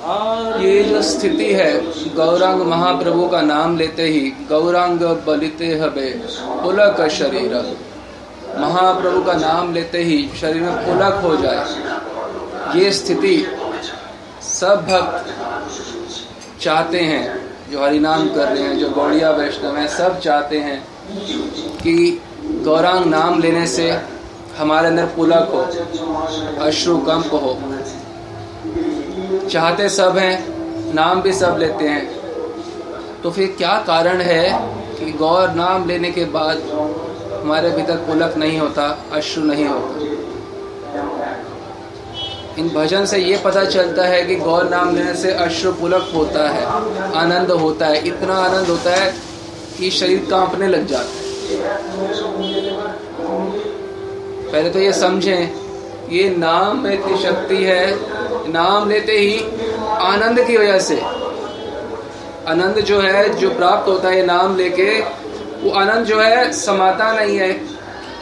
ये जो स्थिति है, गौरांग महाप्रभु का नाम लेते ही गौरांग बलिते हबे पुलक शरीर। महाप्रभु का नाम लेते ही शरीर में पुलक हो जाए। ये स्थिति सब भक्त चाहते हैं, जो हरिनाम कर रहे हैं, जो गौड़िया वैष्णव हैं, सब चाहते हैं कि गौरांग नाम लेने से हमारे अंदर पुलक हो, अश्रु कंप हो। चाहते सब हैं, नाम भी सब लेते हैं। तो फिर क्या कारण है कि गौर नाम लेने के बाद हमारे भीतर पुलक नहीं होता, अश्रु नहीं होता? इन भजन से ये पता चलता है कि गौर नाम लेने से अश्रु पुलक होता है, आनंद होता है। इतना आनंद होता है कि शरीर कांपने लग जाता है। पहले तो ये समझें, ये नाम में इतनी शक्ति है नाम लेते ही आनंद की वजह से, आनंद जो है, जो प्राप्त होता है नाम लेके, वो आनंद जो है, समाता नहीं है,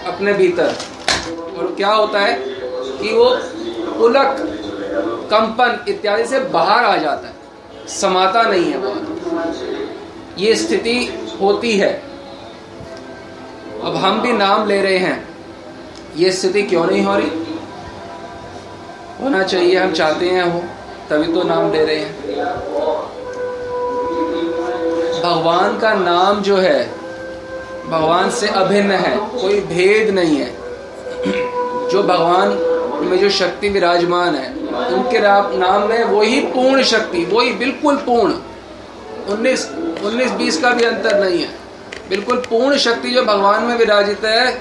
अपने भीतर। और क्या होता है कि वो पुलक, कंपन इत्यादि से बाहर आ जाता है। समाता नहीं है वो। ये स्थिति होती है। अब हम भी नाम ले रहे हैं। ये स्थिति क्यों नहीं हो रही? होना चाहिए, हम चाहते हैं हो तभी तो नाम ले रहे हैं। भगवान का नाम जो है, भगवान से अभिन्न है, कोई भेद नहीं है। जो भगवान में जो शक्ति विराजमान है, उनके नाम में वही पूर्ण शक्ति, वही बिल्कुल पूर्ण। उन्नीस उन्नीस, बीस का भी अंतर नहीं है। बिल्कुल पूर्ण शक्ति जो भगवान में विराजित है,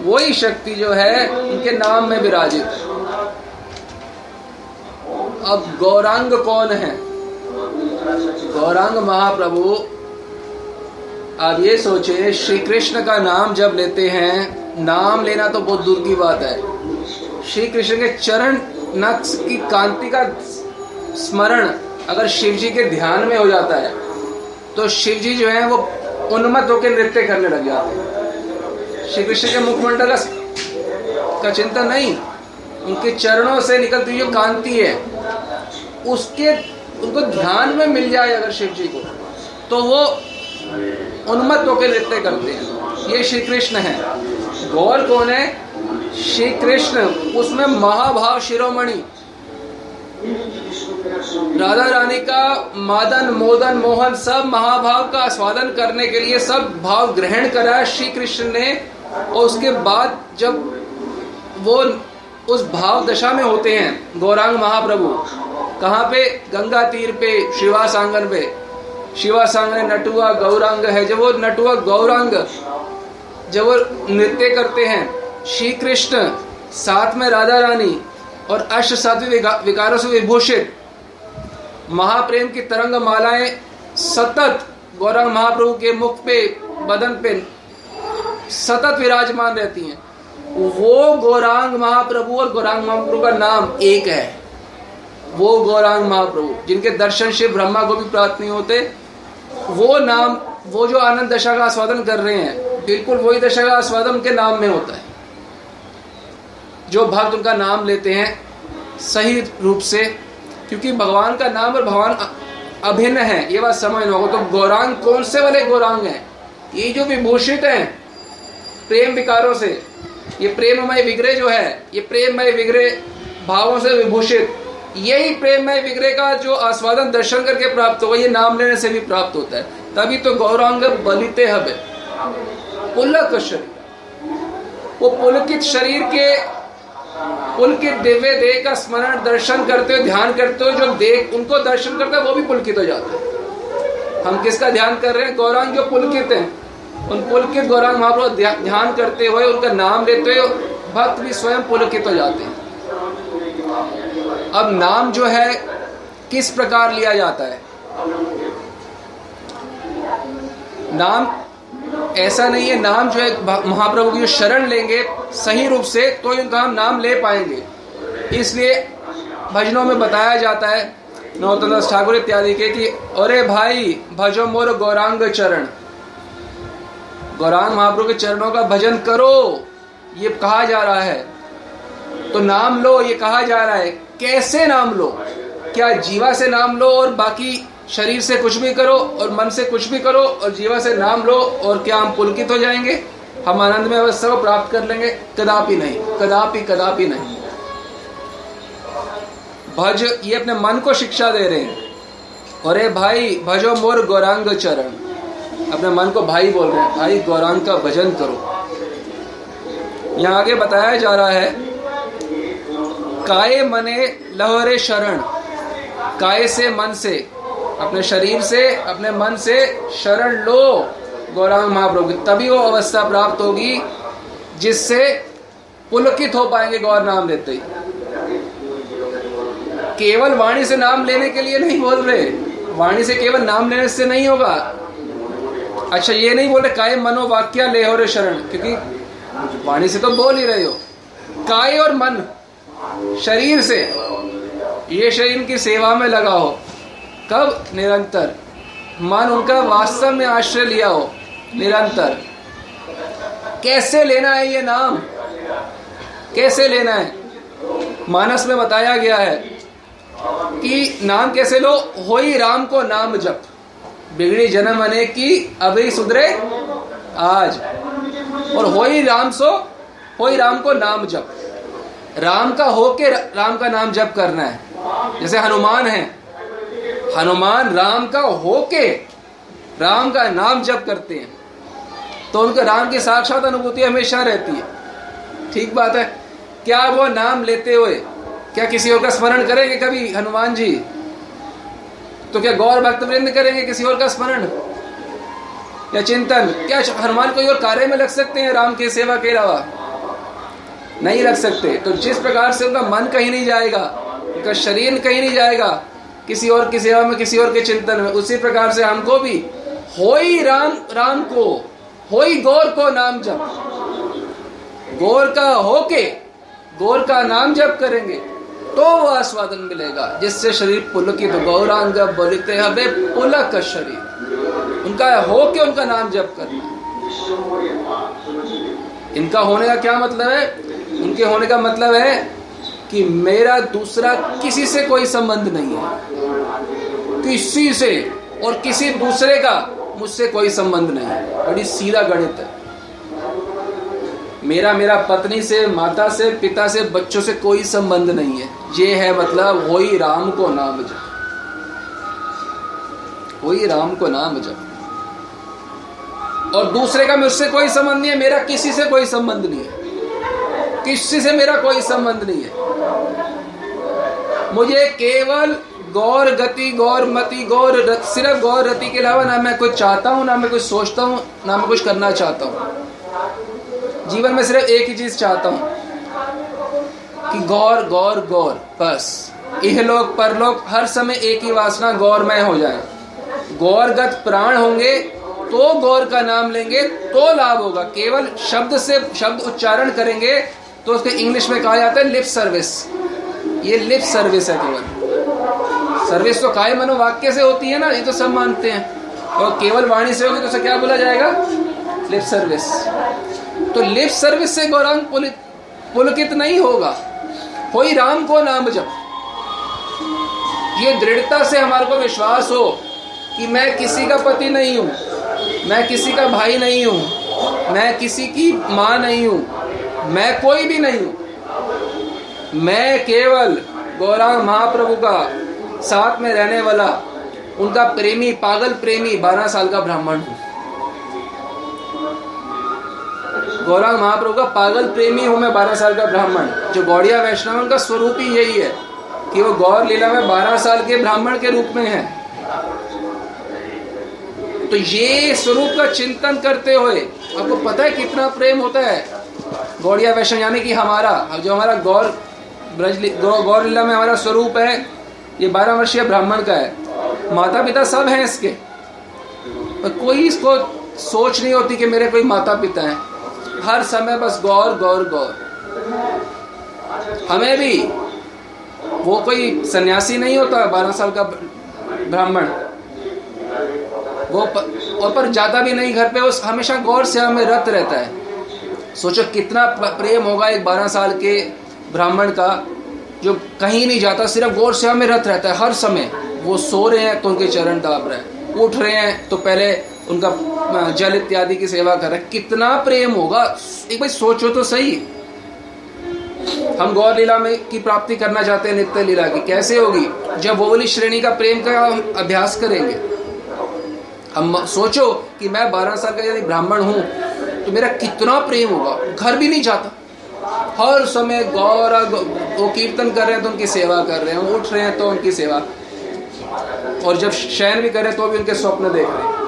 वही शक्ति जो है, उनके नाम में विराजित है। अब गौरांग कौन है? गौरांग महाप्रभु। आप ये सोचे श्री कृष्ण का नाम जब लेते हैं, नाम लेना तो बहुत दूर की बात है। श्री कृष्ण के चरण नक्श की कांति का स्मरण अगर शिव जी के ध्यान में हो जाता है तो शिव जी जो है वो उन्मत्त होकर नृत्य करने लग जाते हैं। श्री कृष्ण के मुखमंडल का चिंतन नहीं, उनके चरणों से निकलती जो कांति है उसके, उनको ध्यान में मिल जाए अगर शिव जी को तो वो उन्मत्त होकर नृत्य करते हैं। ये श्री कृष्ण है। गौर कौन है? श्री कृष्ण उसमें महाभाव शिरोमणि। राधा रानी का मादन, मोदन, मोहन, सब महाभाव का आस्वादन करने के लिए सब भाव ग्रहण करा श्री कृष्ण ने। और उसके बाद जब वो उस भाव दशा में होते हैं, गौरांग महाप्रभु। कहाँ पे? गंगा तीर पे, शिवा सांगन पे। शिवा सांगन नटुआ गौरांग है। जब वो नटुआ गौरांग, जब वो नृत्य करते हैं श्री कृष्ण साथ में राधा रानी और अष्ट सात्विक विकारों से विभूषित, महाप्रेम की तरंग मालाएँ सतत गौरांग महाप्रभु के मुख पे, बदन पे सतत विराजमान रहती हैं। वो गौरांग महाप्रभु और गौरांग महाप्रभु का नाम एक है। वो गौरांग महाप्रभु, जिनके दर्शन शिव ब्रह्मा को भी प्राप्त नहीं होते, वो नाम, वो जो आनंद दशा का आस्वादन कर रहे हैं, बिल्कुल वही दशा का आस्वादन के नाम में होता है। जो भक्त उनका नाम लेते हैं सही रूप से, क्योंकि भगवान का नाम और भगवान अभिन्न है, ये बात समझ लो। तो गौरांग कौन से वाले गौरांग हैं? ये जो विभूषित हैं, प्रेम विकारों से ये प्रेममय विग्रह जो है, ये प्रेममय विग्रह भावों से विभूषित, यही प्रेममय विग्रह का जो आस्वादन दर्शन करके प्राप्त होगा, ये नाम लेने से भी प्राप्त होता है। तभी तो गौरांग बलिते हबे। पुलक शरीर। वो पुलकित शरीर के, पुलकित दिव्य देह का स्मरण दर्शन करते हो ध्यान करते हो जो देख उनको दर्शन करते हो वो भी पुलकित हो जाते हैं। हम किसका ध्यान कर रहे हैं? गौरांग जो पुलकित है। उन पुलकित गौरांग महाप्रभु ध्यान करते हुए उनका नाम लेते हुए भक्त भी स्वयं पुलकित हो जाते हैं। अब नाम जो है, किस प्रकार लिया जाता है? नाम ऐसा नहीं है, नाम जो है महाप्रभु की जो शरण लेंगे सही रूप से तो उनका हम नाम ले पाएँगे। इसलिए भजनों में बताया जाता है नौतन ठाकुर इत्यादि के कि, अरे भाई, भजो मोर गौरांग चरण। गौरांग महाप्रभु के चरणों का भजन करो। ये कहा जा रहा है। तो नाम लो, ये कहा जा रहा है। कैसे नाम लो? क्या जीवा से नाम लो और बाकी शरीर से कुछ भी करो और मन से कुछ भी करो और जीवा से नाम लो और क्या हम पुलकित हो जाएँगे? हम आनंद में अवस्था को प्राप्त कर लेंगे। कदापि नहीं, कदापि कदापि नहीं। भज, ये अपने मन को शिक्षा दे रहे हैं। अरे भाई, भजो मोर गौरांग चरण। अपने मन को भाई बोल रहे हैं, भाई, गौरांग का भजन करो। यहाँ आगे बताया जा रहा है, काय मने लहरे शरण, काय से मन से, अपने शरीर से, अपने मन से शरण लो, गौरांग महाप्रभु तभी वो अवस्था प्राप्त होगी, जिससे पुलकित हो पाएँगे गौर नाम लेते ही। केवल वाणी से नाम लेने के लिए नहीं बोल रहे। वाणी से केवल नाम लेने से नहीं होगा। अच्छा ये नहीं बोल काय मनोवाक्या ले हो रे शरण, क्योंकि वाणी से तो बोल ही रहे हो। काय और मन, शरीर से, ये शरीर की सेवा में लगा हो, कब? निरंतर। मन उनका वास्तव में आश्रय लिया हो, निरंतर। कैसे लेना है ये नाम? कैसे लेना है? मानस में बताया गया है कि नाम कैसे लो? हो ही राम को नाम जप। बिगड़ी जन्म अने की अभी सुधरे आज। और हो ही राम सो, हो ही राम को नाम जप। राम का हो के राम का नाम जप करना है। जैसे हनुमान है, हनुमान राम का हो के राम का नाम जप करते हैं। तो उनके राम की साक्षात अनुभूति हमेशा रहती है। ठीक बात है? क्या वो नाम लेते हुए, क्या किसी और का स्मरण करेंगे कभी हनुमान जी? तो क्या गौर भक्त वृंद करेंगे किसी और का स्मरण? या चिंतन? क्या हनुमान कोई और कार्य में लग सकते हैं राम की सेवा के अलावा? नहीं रख सकते। तो जिस प्रकार से उनका मन कहीं नहीं जाएगा, उनका शरीर कहीं नहीं जाएगा, किसी और की सेवा में, किसी और के चिंतन में, उसी प्रकार से हमको भी हो ही राम राम को हो ही गौर को नाम जप। गौर का होके, गौर का नाम जप करेंगे। तो वह आस्वादन मिलेगा, जिससे शरीर पुलकित जब बोलते हवे पुलक शरीर। उनका हो के उनका नाम जप करना। इनका होने का क्या मतलब है? उनके होने का मतलब है कि मेरा दूसरा किसी से कोई संबंध नहीं है। किसी से और किसी दूसरे का मुझसे कोई संबंध नहीं है। बड़ी सीधा गणित है। मेरा मेरा पत्नी से, माता से, पिता से, बच्चों से कोई संबंध नहीं है। ये है मतलब वही राम को नाम जप। वही राम को नाम जप। और दूसरे का मुझसे कोई संबंध नहीं है, मेरा किसी से कोई संबंध नहीं है। किसी से मेरा कोई संबंध नहीं है। मुझे केवल गौर गति, गौर मति, गौर सिर्फ़ गौर रति के अलावा ना मैं कुछ चाहता हूँ, ना मैं कुछ सोचता हूँ, ना मैं कुछ करना चाहता हूँ। जीवन में सिर्फ़ एक ही चीज़ चाहता हूँ, कि गौर गौर गौर, बस। यह लोग परलोक, हर समय एक ही वासना, गौरमय हो जाए। गौरगत प्राण होंगे तो गौर का नाम लेंगे तो लाभ होगा। केवल शब्द से शब्द उच्चारण करेंगे तो उसको इंग्लिश में कहा जाता है लिप सर्विस। ये लिप सर्विस है केवल। सर्विस तो काय मनोवाक्य से होती है ना, ये तो सब मानते हैं। और केवल वाणी से होगी तो उसे क्या बोला जाएगा? Lip service. तो लिप सर्विस से गौरांग पुलकित नहीं होगा। कोई राम को नाम जब ये दृढ़ता से हमारे को विश्वास हो कि मैं किसी का पति नहीं हूँ, मैं किसी का भाई नहीं हूँ, मैं किसी की माँ नहीं हूँ, मैं कोई भी नहीं हूँ। मैं केवल गौरांग महाप्रभु का साथ में रहने वाला, उनका प्रेमी, पागल प्रेमी बारह साल का ब्राह्मण हूँ। गौरांग महाप्रभु का पागल प्रेमी हूँ मैं बारह साल का ब्राह्मण। जो गौड़िया वैष्णव उनका स्वरूप ही यही है कि वो गौर लीला में बारह साल के ब्राह्मण के रूप में है। तो ये स्वरूप का चिंतन करते हुए आपको पता है कितना प्रेम होता है? गौड़िया वैष्णव, यानी कि हमारा, अब जो हमारा गौर, ब्रज गौर लीला में हमारा स्वरूप है, ये बारह वर्षीय ब्राह्मण का है। माता पिता सब हैं इसके। पर कोई इसको सोच नहीं होती कि मेरे कोई माता पिता हैं। हर समय बस गौर गौर गौर। हमें भी वो कोई सन्यासी नहीं होता, बारह साल का ब्राह्मण। वो और पर जाता भी नहीं घर पे वो हमेशा गौर से हमें रत रहता है। सोचो कितना प्रेम होगा एक बारह साल के ब्राह्मण का, जो कहीं नहीं जाता, सिर्फ़ गौर सेवा में रत रहता है। हर समय वो सो रहे हैं तो उनके चरण दाब रहे हैं, उठ रहे हैं तो पहले उनका जल इत्यादि की सेवा कर रहे कितना प्रेम होगा? एक भाई, सोचो तो सही। हम गौर लीला में की प्राप्ति करना चाहते हैं नित्य लीला की। कैसे होगी? जब वो वाली श्रेणी का प्रेम का हम अभ्यास करेंगे। हम सोचो कि मैं बारह साल का यदि ब्राह्मण हूँ तो मेरा कितना प्रेम होगा? घर भी नहीं जाता। हर समय गौर वो कीर्तन कर रहे हैं तो उनकी सेवा कर रहे हैं। उठ रहे हैं तो उनकी सेवा। और जब शयन भी कर तो भी उनके स्वप्न देख रहे हैं।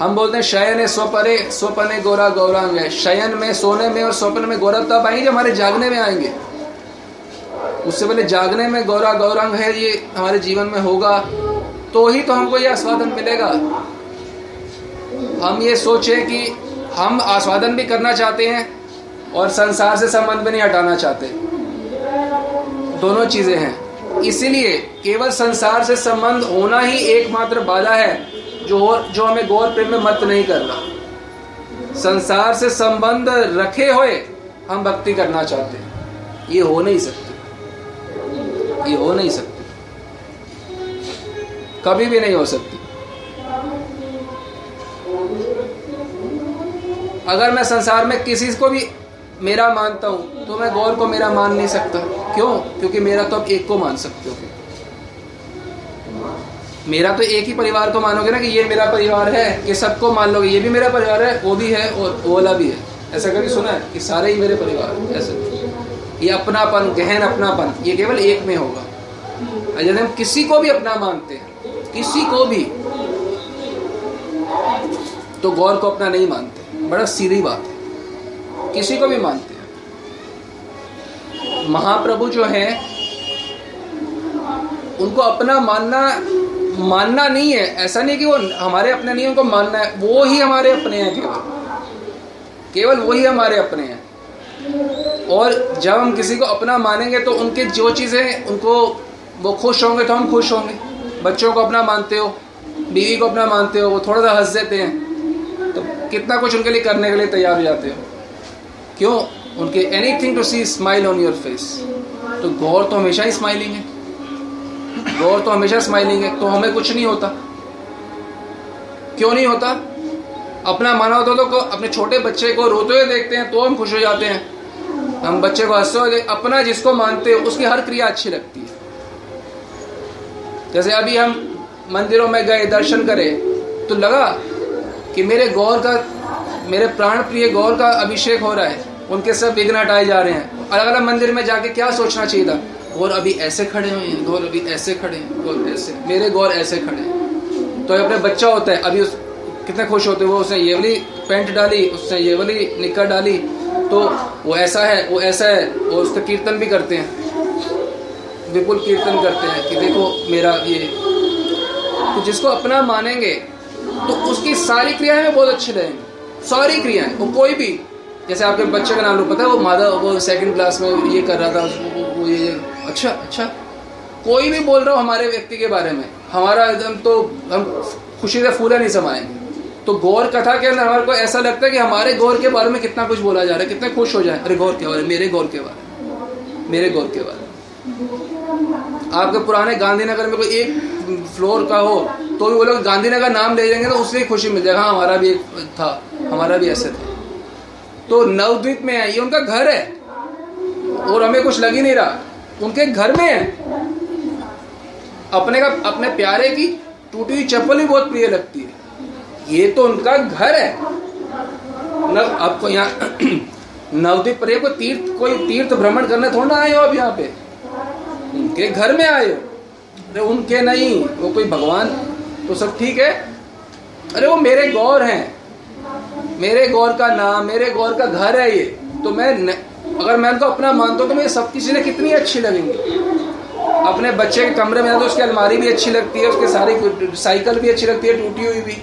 हम बोलते हैं, शयन है स्वपरे, स्वपने गोरा गौरांग। है शयन में, सोने में और स्वप्न में गौरव तब आएँगे हमारे जागने में आएँगे। उससे पहले जागने में गौरा गौरांग है, ये हमारे जीवन में होगा। तो ही तो हमको ये आस्वादन मिलेगा। हम ये सोचें कि हम आस्वादन भी करना चाहते हैं और संसार से संबंध भी नहीं हटाना चाहते। दोनों चीज़ें हैं। इसीलिए केवल संसार से संबंध होना ही एकमात्र बाधा है। जो जो हमें गौर प्रेम में मत नहीं करना। संसार से संबंध रखे हुए हम भक्ति करना चाहते हैं। ये हो नहीं सकती। ये हो नहीं सकती। कभी भी नहीं हो सकती। अगर मैं संसार में किसी को भी मेरा मानता हूँ तो मैं गौर को मेरा मान नहीं सकता। क्यों? क्योंकि मेरा तो आप एक को मान सकते हो। मेरा तो एक ही परिवार को मानोगे ना कि ये मेरा परिवार है, ये सबको मान लोगे, ये भी मेरा परिवार है, वो भी है और वो वाला भी है। ऐसा कभी सुना है कि सारे ही मेरे परिवार ऐसे ये अपनापन, गहन अपनापन, ये केवल एक में होगा। यदि हम किसी को भी अपना मानते हैं, किसी को भी। तो गौर को अपना नहीं मानते, बड़ा सीधी बात है। किसी को भी मानते हैं। महाप्रभु जो है, उनको अपना मानना मानना नहीं है, ऐसा नहीं कि वो हमारे अपने नहीं उनको मानना है, वो ही हमारे अपने हैं केवल। केवल वही हमारे अपने हैं। और जब हम किसी को अपना मानेंगे तो उनके जो चीज़ें उनको वो खुश होंगे तो हम खुश होंगे। बच्चों को अपना मानते हो, बीवी को अपना मानते हो, वो थोड़ा सा हंस देते हैं। तो कितना कुछ उनके लिए करने के लिए तैयार हो जाते हो। क्यों? उनके anything to see smile on your face तो गौर तो हमेशा ही स्माइलिंग है। गौर तो हमेशा स्माइलिंग है तो हमें कुछ नहीं होता। क्यों नहीं होता? अपना माना होता तो अपने छोटे बच्चे को रोते हुए देखते हैं तो हम खुश हो जाते हैं। हम बच्चे को हँसते हुए अपना जिसको मानते हो, उसकी हर क्रिया अच्छी लगती है। जैसे अभी हम मंदिरों में गए, दर्शन करे तो लगा कि मेरे गौर का मेरे प्राण प्रिय गौर का अभिषेक हो रहा है। उनके सब विघ्न हटाए जा रहे हैं। अलग अलग मंदिर में जाके क्या सोचना चाहिए था? गौर अभी ऐसे खड़े हुए हैं, गौर अभी ऐसे खड़े हैं, गौर ऐसे। मेरे गौर ऐसे खड़े हैं। तो अपने बच्चा होता है, अभी उस कितने खुश होते हैं वो, उसने ये वाली पैंट डाली, उसने ये वाली निकर डाली तो वो ऐसा है, वो ऐसा है, वो उसका कीर्तन भी करते हैं। विपुल कीर्तन करते हैं कि देखो मेरा ये। तो जिसको अपना मानेंगे तो उसकी सारी क्रियाएँ बहुत अच्छी रहेंगी। सारी क्रियाएँ, वो कोई भी जैसे आपके बच्चे का नाम पता है वो माधव वो सेकंड क्लास में ये कर रहा था वो, वो ये। अच्छा अच्छा। कोई भी बोल रहा हो हमारे व्यक्ति के बारे में हमारा एकदम तो हम खुशी से फूला नहीं समाएँगे तो गौर कथा के अंदर हमारे को ऐसा लगता है कि हमारे गौर के बारे में कितना कुछ बोला जा रहा है कितने खुश हो जाए। अरे गौर के बारे मेरे गौर के बारे मेरे गौर के बारे। में आपके पुराने गांधीनगर में कोई एक फ्लोर का हो तो भी वो लोग गांधीनगर नाम ले जाएँगे तो उससे खुशी मिल जाएगा। हाँ हमारा भी एक था हमारा भी ऐसे था। तो नवद्वीप में है, ये उनका घर है। और हमें कुछ लग ही नहीं रहा। उनके घर में है। अपने का, अपने प्यारे की टूटी हुई चप्पल भी बहुत प्रिय लगती है। ये तो उनका घर है। न, आपको यहाँ नवद्वीप पर को तीर्थ, कोई तीर्थ भ्रमण करने थोड़ा आए हो अब यहाँ पे? उनके घर में आए हो? अरे उनके नहीं, वो कोई भगवान तो सब ठीक है। अरे वो मेरे गौर हैं। मेरे गौर का नाम मेरे गौर का घर है ये। तो मैं न, अगर मैं उनको अपना मानता हूँ तो मुझे सबकी चीज़ें कितनी अच्छी लगेंगी। अपने बच्चे के कमरे में तो उसकी अलमारी भी अच्छी लगती है उसके सारी साइकिल भी अच्छी लगती है टूटी हुई भी।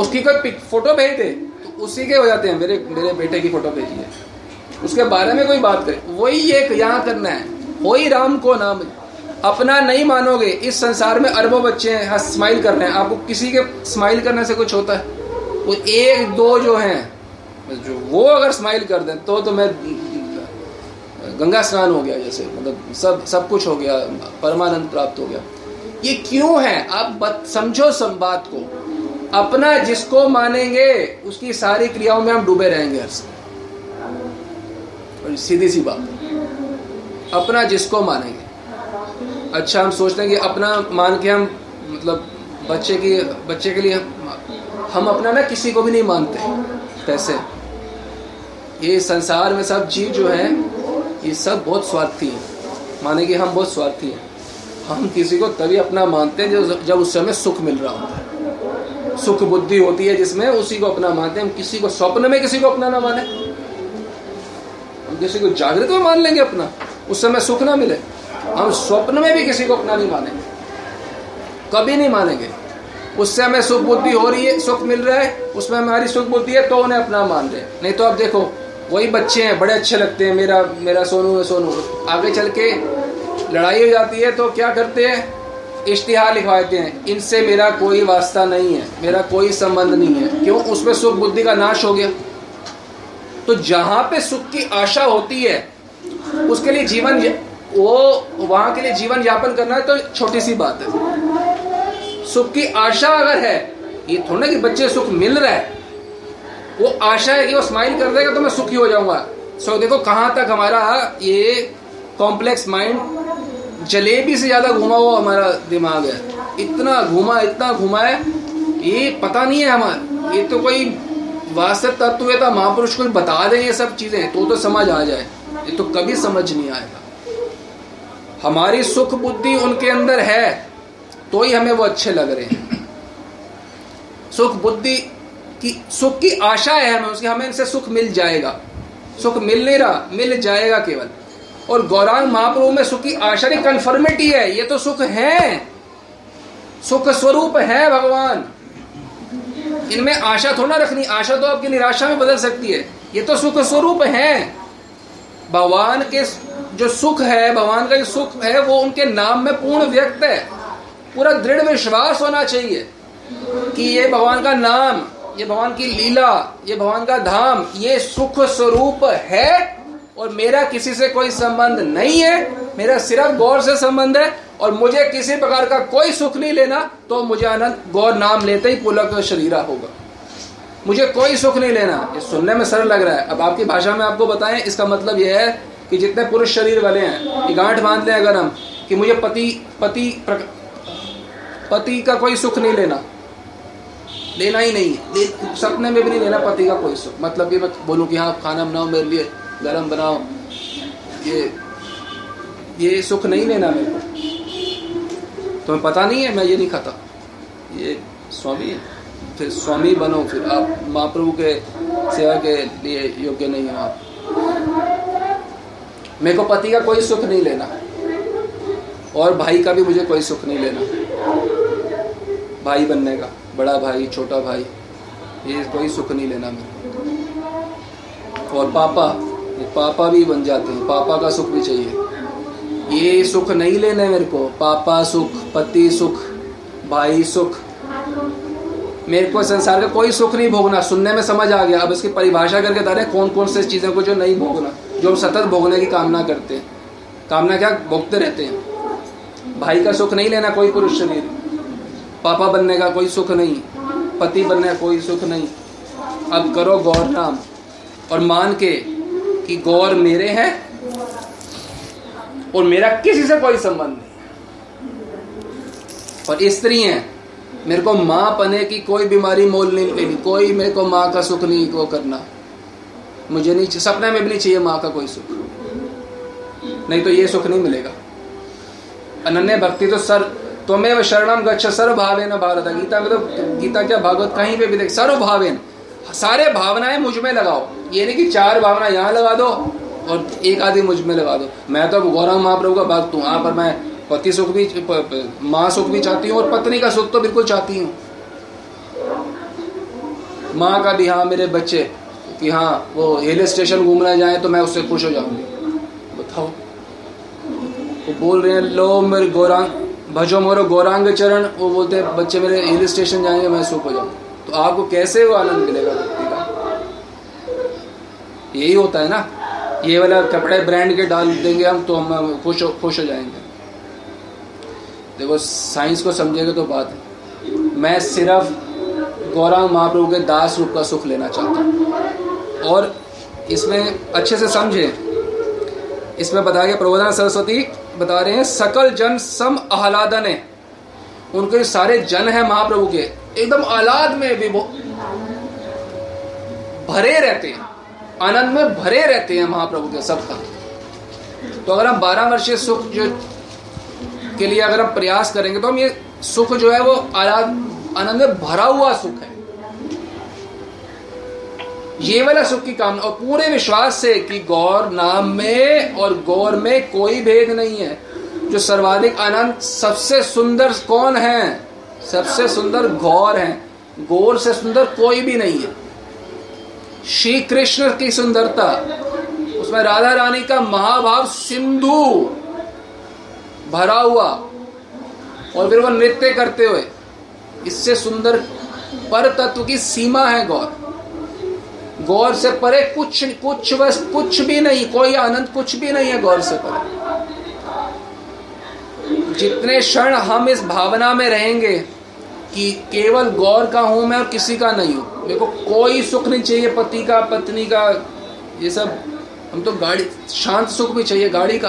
उसकी कोई फ़ोटो भेज दे तो उसी के हो जाते हैं मेरे मेरे बेटे की फ़ोटो भेजी है उसके बारे में कोई बात करे। वही एक यहाँ करना है। वही राम को नाम। अपना नहीं मानोगे इस संसार में अरबों बच्चे हैं हाँ स्माइल कर रहे हैं। आपको किसी के स्माइल करने से कुछ होता है? वो एक, दो जो हैं, जो वो अगर स्माइल कर दें तो तो मैं, गंगा स्नान हो गया जैसे मतलब सब सब कुछ हो गया, परमानंद प्राप्त हो गया। ये क्यों है? आप समझो सब बात को। अपना जिसको मानेंगे, उसकी सारी क्रियाओं में हम डूबे रहेंगे हर और सीधी सी बात। अपना जिसको मानेंगे। अच्छा हम सोचते हैं कि अपना मान के हम मतलब बच्चे की, बच्चे के लिए हम अपना ना किसी को भी नहीं मानते कैसे ये संसार में सब जीव जो है, ये सब बहुत स्वार्थी हैं। माने कि हम बहुत स्वार्थी हैं। हम किसी को तभी अपना मानते हैं जब उस समय सुख मिल रहा होता है। सुख बुद्धि होती है जिसमें उसी को अपना मानते हैं। हम किसी को स्वप्न में किसी को अपना ना माने। हम किसी को जागृत में मान लेंगे अपना। उस समय सुख ना मिले। हम स्वप्न में भी किसी को अपना नहीं मानेंगे कभी नहीं मानेंगे। उससे हमें सुख बुद्धि हो रही है, सुख मिल रहा है, उसमें हमारी सुख बुद्धि है तो उन्हें अपना मान रहे नहीं तो आप देखो, वही बच्चे हैं, बड़े अच्छे लगते हैं, मेरा मेरा सोनू है, सोनू। आगे चल के लड़ाई हो जाती है तो क्या करते हैं? इश्तिहार लिखवाते हैं। इनसे मेरा कोई वास्ता नहीं है, मेरा कोई संबंध नहीं है। क्यों? उसमें सुख बुद्धि का नाश हो गया। तो जहाँ पे सुख की आशा होती है, उसके लिए जीवन, वो, वहाँ के लिए जीवन यापन करना है तो छोटी सी बात है। सुख की आशा अगर है, ये थोड़ा ना कि बच्चे सुख मिल रहा है। वो आशा है कि वो स्माइल कर देगा तो मैं सुखी हो जाऊँगा। सो देखो कहाँ तक हमारा ये कॉम्प्लेक्स माइंड जलेबी से ज़्यादा घुमा हुआ हमारा दिमाग है। इतना घुमा इतना घुमा है, ये पता नहीं है हमारा। ये तो कोई वास्तव तत्व था महापुरुष को बता दें ये सब चीज़ें तो तो समझ आ जाए। ये तो कभी समझ नहीं आएगा। हमारी सुख बुद्धि उनके अंदर है तो ही हमें वो अच्छे लग रहे हैं। सुख बुद्धि की, सुख की आशा है हमें, उसकी हमें इनसे सुख मिल जाएगा। सुख मिल नहीं रहा, मिल जाएगा केवल। और गौरांग महाप्रभु में सुख की आशा नहीं कन्फर्मिटी है, ये तो सुख है। सुख स्वरूप है भगवान। इनमें आशा थोड़ा रखनी, आशा तो आपकी निराशा में बदल सकती है। ये तो सुख स्वरूप है। भगवान के जो सुख है, भगवान का जो सुख है, वो उनके नाम में पूर्ण व्यक्त है। पूरा दृढ़ विश्वास होना चाहिए कि ये भगवान का नाम, ये भगवान की लीला, ये भगवान का धाम, ये सुख स्वरूप है और मेरा किसी से कोई संबंध नहीं है, मेरा सिर्फ़ गौर से संबंध है और मुझे किसी प्रकार का कोई सुख नहीं लेना तो मुझे आनंद गौर नाम लेते ही पुलक शरीरा होगा। मुझे कोई सुख नहीं लेना। ये सुनने में सरल लग रहा है। अब आपकी भाषा में आपको बताएँ, इसका मतलब यह है कि जितने पुरुष शरीर वाले हैं गांठ बाँध लें अगर हम, कि मुझे पति पति पति का कोई सुख नहीं लेना। लेना ही नहीं है। सपने में भी नहीं लेना पति का कोई सुख। मतलब ये मैं बोलूँ कि हाँ खाना बनाओ मेरे लिए, गरम बनाओ। ये ये सुख नहीं लेना मेरे को। तुम्हें पता नहीं है, मैं ये नहीं खाता। ये स्वामी है। फिर स्वामी बनो, फिर आप महाप्रभु के सेवा के लिए योग्य नहीं हो आप। मेरे को पति का कोई सुख नहीं लेना। और भाई का भी मुझे कोई सुख नहीं लेना। भाई बनने का, बड़ा भाई, छोटा भाई, ये कोई सुख नहीं लेना मेरे और पापा, ये पापा भी बन जाते हैं, पापा का सुख भी चाहिए। ये सुख नहीं लेना मेरे को, पापा सुख, पति सुख, भाई सुख। मेरे को संसार का कोई सुख नहीं भोगना, सुनने में समझ आ गया। अब इसकी परिभाषा करके बता रहे कौन कौन से चीज़ों को जो नहीं भोगना, जो हम सतत भोगने की कामना करते हैं। कामना क्या? भोगते रहते हैं। भाई का सुख नहीं लेना कोई पुरुष शरीर। पापा बनने का कोई सुख नहीं, पति बनने का कोई सुख नहीं। अब करो गौर नाम और मान के कि गौर मेरे हैं और मेरा किसी से कोई संबंध नहीं। और स्त्री है, मेरे को माँ पने की कोई बीमारी मोल नहीं लेनी, कोई मेरे को माँ का सुख नहीं को करना। मुझे नहीं सपने में भी नहीं चाहिए माँ का कोई सुख। नहीं तो ये सुख नहीं मिलेगा। अनन्य भक्ति तो सर त्वमेव शरणम गच्छ सर्व भावेन भारत। गीता में तो गीता क्या भागवत कहीं पे भी देख सर्व भावेन सारे भावनाएँ मुझमें लगाओ। ये नहीं कि चार भावना यहाँ लगा दो और एक आदि मुझमें लगा दो। मैं तो गौरव महाप्रभु का भक्त हूँ, यहाँ पर मैं पति सुख भी माँ सुख भी चाहती हूँ और पत्नी का सुख तो बिल्कुल चाहती हूँ। माँ का भी हाँ मेरे बच्चे, कि हाँ वो हिल स्टेशन घूमना जाए तो मैं उससे खुश हो जाऊँगी। बताओ। वो बोल रहे हैं, लो मेरे गौरांग। भजो मोरो गौरांग चरण, वो बोलते हैं, बच्चे मेरे हिल स्टेशन जाएँगे, मैं सुख हो जाऊँ। तो आपको कैसे वो आनंद मिलेगा व्यक्ति का? यही होता है ना। ये वाला कपड़े ब्रांड के डाल देंगे हम तो हम खुश खुश हो जाएँगे। देखो, साइंस को समझेगा तो बात है। मैं सिर्फ़ गौरांग महाप्रभु के दास रूप का सुख लेना चाहता हूँ। और इसमें अच्छे से समझे इसमें बताया गया, प्रबोधना सरस्वती बता रहे हैं, सकल जन सम आह्लादन है। उनके सारे जन है महाप्रभु के। एकदम आह्लाद में भी भरे रहते हैं। आनंद में भरे रहते हैं महाप्रभु के सबका। तो अगर हम बारह वर्षीय सुख जो के लिए अगर हम प्रयास करेंगे तो हम ये सुख जो है वो आनंद में भरा हुआ सुख है। ये वाला सुख की कामना, और पूरे विश्वास से कि गौर नाम में और गौर में कोई भेद नहीं है। जो सर्वाधिक आनंद, सबसे सुंदर कौन है? सबसे सुंदर गौर है। गौर से सुंदर कोई भी नहीं है। श्री कृष्ण की सुंदरता, उसमें राधा रानी का महाभाव सिंधु भरा हुआ, और फिर वो नृत्य करते हुए, इससे सुंदर पर तत्व की सीमा है गौर। गौर से परे कुछ कुछ बस, कुछ भी नहीं, कोई आनंद कुछ भी नहीं है गौर से परे। जितने क्षण हम इस भावना में रहेंगे कि केवल गौर का हूँ मैं और किसी का नहीं हूँ मेरे को कोई सुख नहीं चाहिए, पति का, पत्नी का, ये सब, हम तो गाड़ी, शांत सुख भी चाहिए गाड़ी का।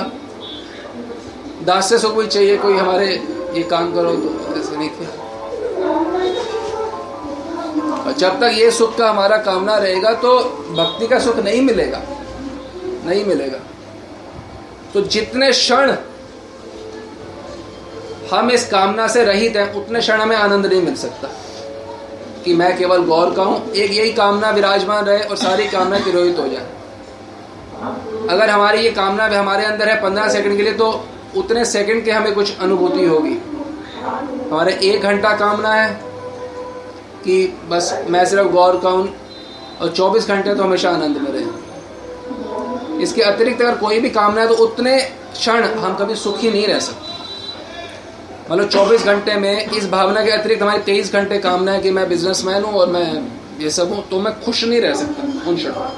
दास्य सुख भी चाहिए, कोई हमारे, ये काम करो तो ऐसे नहीं किया। और जब तक ये सुख का हमारा कामना रहेगा तो भक्ति का सुख नहीं मिलेगा। नहीं मिलेगा। तो जितने क्षण हम इस कामना से रहित हैं, उतने क्षण हमें आनंद नहीं मिल सकता कि मैं केवल गौर का हूँ, एक यही कामना विराजमान रहे और सारी कामना तिरोहित हो जाए। अगर हमारी ये कामना भी हमारे अंदर है पंद्रह सेकंड के लिए तो उतने सेकंड के हमें कुछ अनुभूति होगी। हमारे एक घंटा कामना है कि बस मैं सिर्फ़ गौर का हूँ और 24 घंटे तो हमेशा आनंद में रहे। इसके अतिरिक्त अगर कोई भी कामना है तो उतने क्षण हम कभी सुखी नहीं रह सकते। मतलब 24 घंटे में इस भावना के अतिरिक्त हमारी 23 घंटे कामना है कि मैं बिजनेसमैन हूँ और मैं ये सब हूँ तो मैं खुश नहीं रह सकता उन क्षणों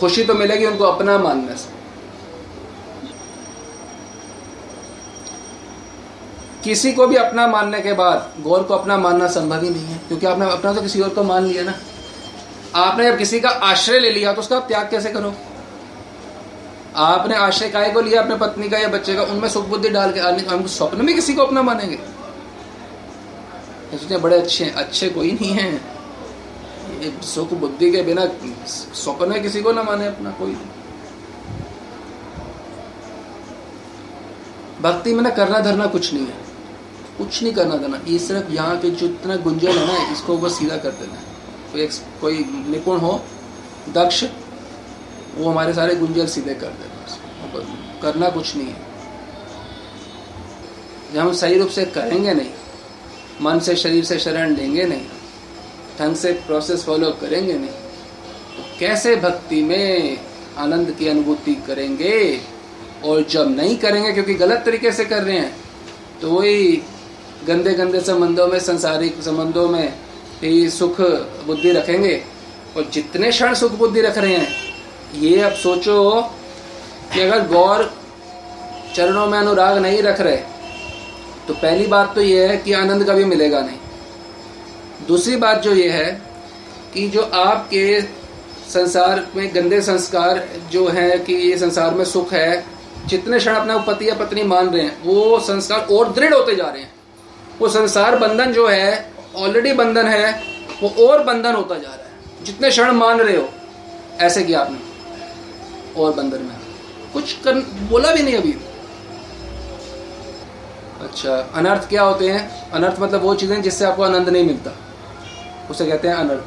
खुशी तो मिलेगी, उनको अपना मानने से किसी को भी अपना मानने के बाद गौर को अपना मानना संभव ही नहीं है, क्योंकि आपने अपना तो किसी और को मान लिया ना। आपने जब किसी का आश्रय ले लिया तो उसका त्याग कैसे करो? आपने आश्रय काय को लिया, अपने पत्नी का या बच्चे का? उनमें सुख बुद्धि डाल के हम स्वप्न में किसी को अपना मानेंगे। सोचते बड़े अच्छे हैं अच्छे कोई नहीं है। सुख बुद्धि के बिना स्वप्न में किसी को ना माने अपना कोई। भक्ति में ना करना धरना कुछ नहीं है। कुछ नहीं करना देना। ये सिर्फ़ यहाँ पे जो इतना गुंजन है ना, इसको बस सीधा कर देना कोई कोई निपुण हो, दक्ष, वो हमारे सारे गुंजल सीधे कर देगा करना कुछ नहीं है। जब हम सही रूप से करेंगे नहीं, मन से, शरीर से शरण लेंगे नहीं, ढंग से प्रोसेस फॉलो करेंगे नहीं तो कैसे भक्ति में आनंद की अनुभूति करेंगे? और जब नहीं करेंगे, क्योंकि गलत तरीके से कर रहे हैं तो वही गंदे गंदे संबंधों में, संसारिक संबंधों में ही सुख बुद्धि रखेंगे। और जितने क्षण सुख बुद्धि रख रहे हैं, ये अब सोचो कि अगर गौर चरणों में अनुराग नहीं रख रहे तो पहली बात तो ये है कि आनंद कभी मिलेगा नहीं। दूसरी बात जो ये है कि जो आपके संसार में गंदे संस्कार जो है कि ये संसार में सुख है, जितने क्षण अपना पति या पत्नी मान रहे हैं, वो संस्कार और दृढ़ होते जा रहे हैं। वो संसार बंधन जो है ऑलरेडी बंधन है, वो और बंधन होता जा रहा है। जितने क्षण मान रहे हो, ऐसे किया आपने, और बंधन में। कुछ कर, बोला भी नहीं अभी। अच्छा अनर्थ क्या होते हैं? अनर्थ मतलब वो चीज़ें जिससे आपको आनंद नहीं मिलता। उसे कहते हैं अनर्थ।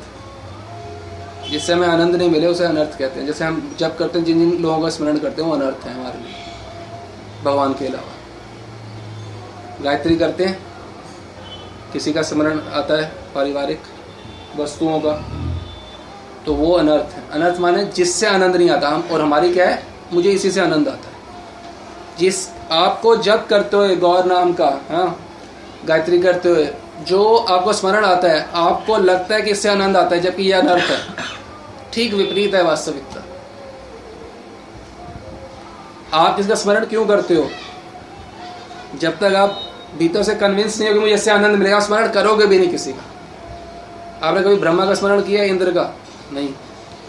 जिससे हमें आनंद नहीं मिले, उसे अनर्थ कहते हैं। जैसे हम जब करते हैं, जिन जिन लोगों का स्मरण करते हैं, वो अनर्थ है हमारे लिए। भगवान के अलावा। गायत्री करते हैं किसी का स्मरण आता है पारिवारिक वस्तुओं का तो वो अनर्थ है। अनर्थ माने जिससे आनंद नहीं आता। हम, और हमारी क्या है? मुझे इसी से आनंद आता है। जिस, आपको जब करते हुए गौर नाम का हाँ गायत्री करते हुए जो आपको स्मरण आता है, आपको लगता है कि इससे आनंद आता है, जबकि यह अनर्थ है। ठीक विपरीत है वास्तविकता। आप इसका स्मरण क्यों करते हो? जब तक आप भीतर से कन्विंस नहीं हो कि मुझे इससे आनंद मिलेगा, स्मरण करोगे भी नहीं किसी का। आपने कभी ब्रह्मा का स्मरण किया, इंद्र का? नहीं।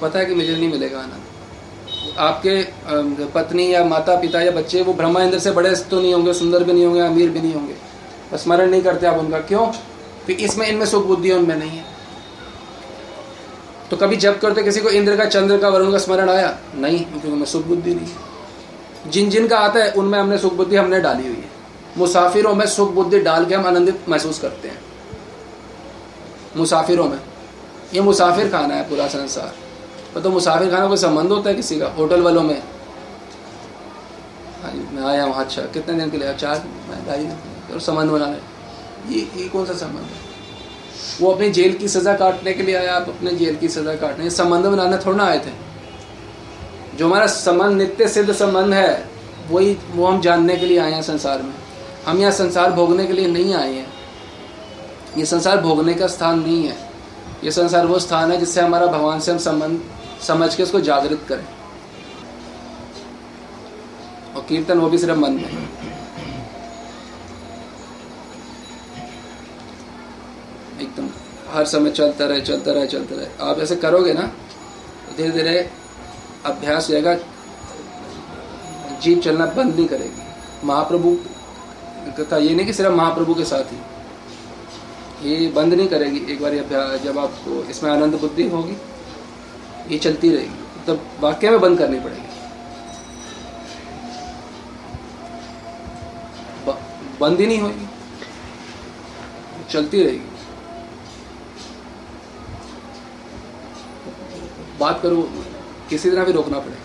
पता है कि मुझे नहीं मिलेगा आनंद। आपके पत्नी या माता, पिता या बच्चे, वो ब्रह्मा इंद्र से बड़े तो नहीं होंगे, सुंदर भी नहीं होंगे, अमीर भी नहीं होंगे। स्मरण नहीं करते आप उनका। क्यों? फिर इसमें, इनमें सुख बुद्धि उनमें नहीं है। तो कभी जब करते किसी को इंद्र का, चंद्र का, वरुण का स्मरण आया? नहीं, क्योंकि उनमें सुख बुद्धि नहीं। जिन जिन का आता है, उनमें हमने सुख बुद्धि हमने डाली हुई। मुसाफिरों में सुख बुद्धि डाल के हम आनंदित महसूस करते हैं। मुसाफिरों में। ये मुसाफिर खाना है पूरा संसार। तो मुसाफिर खाना कोई संबंध होता है किसी का? होटल वालों में। हाँ मैं आया हूँ अच्छा। कितने दिन के लिए? चार ढाई और संबंध बनाने ये ये कौन सा संबंध है? वो अपनी जेल की सज़ा काटने के लिए आया, आप अपने जेल की सज़ा काटने। संबंध बनाने थोड़ा ना आए थे। जो हमारा संबंध, नित्य सिद्ध संबंध है, वही, वो हम जानने के लिए आए हैं संसार में। हम यहाँ संसार भोगने के लिए नहीं आए हैं। ये संसार भोगने का स्थान नहीं है। ये संसार वो स्थान है जिससे हमारा भगवान से हम संबंध, समझ के उसको जागृत करें। और कीर्तन वो भी सिर्फ़ मन में। एकदम हर समय चलता रहे चलता रहे चलता रहे। आप ऐसे करोगे ना तो धीरे धीरे अभ्यास जाएगा जीप चलना बंद नहीं करेगी। महाप्रभु का ये नहीं कि सिर्फ़ महाप्रभु के साथ ही। ये बंद नहीं करेगी। एक बार जब आपको इसमें आनंद बुद्धि होगी, ये चलती रहेगी। तब वाक्य में बंद करनी पड़ेगी। बंद ही नहीं होगी। चलती रहेगी। बात करो, किसी तरह भी रोकना पड़ेगा।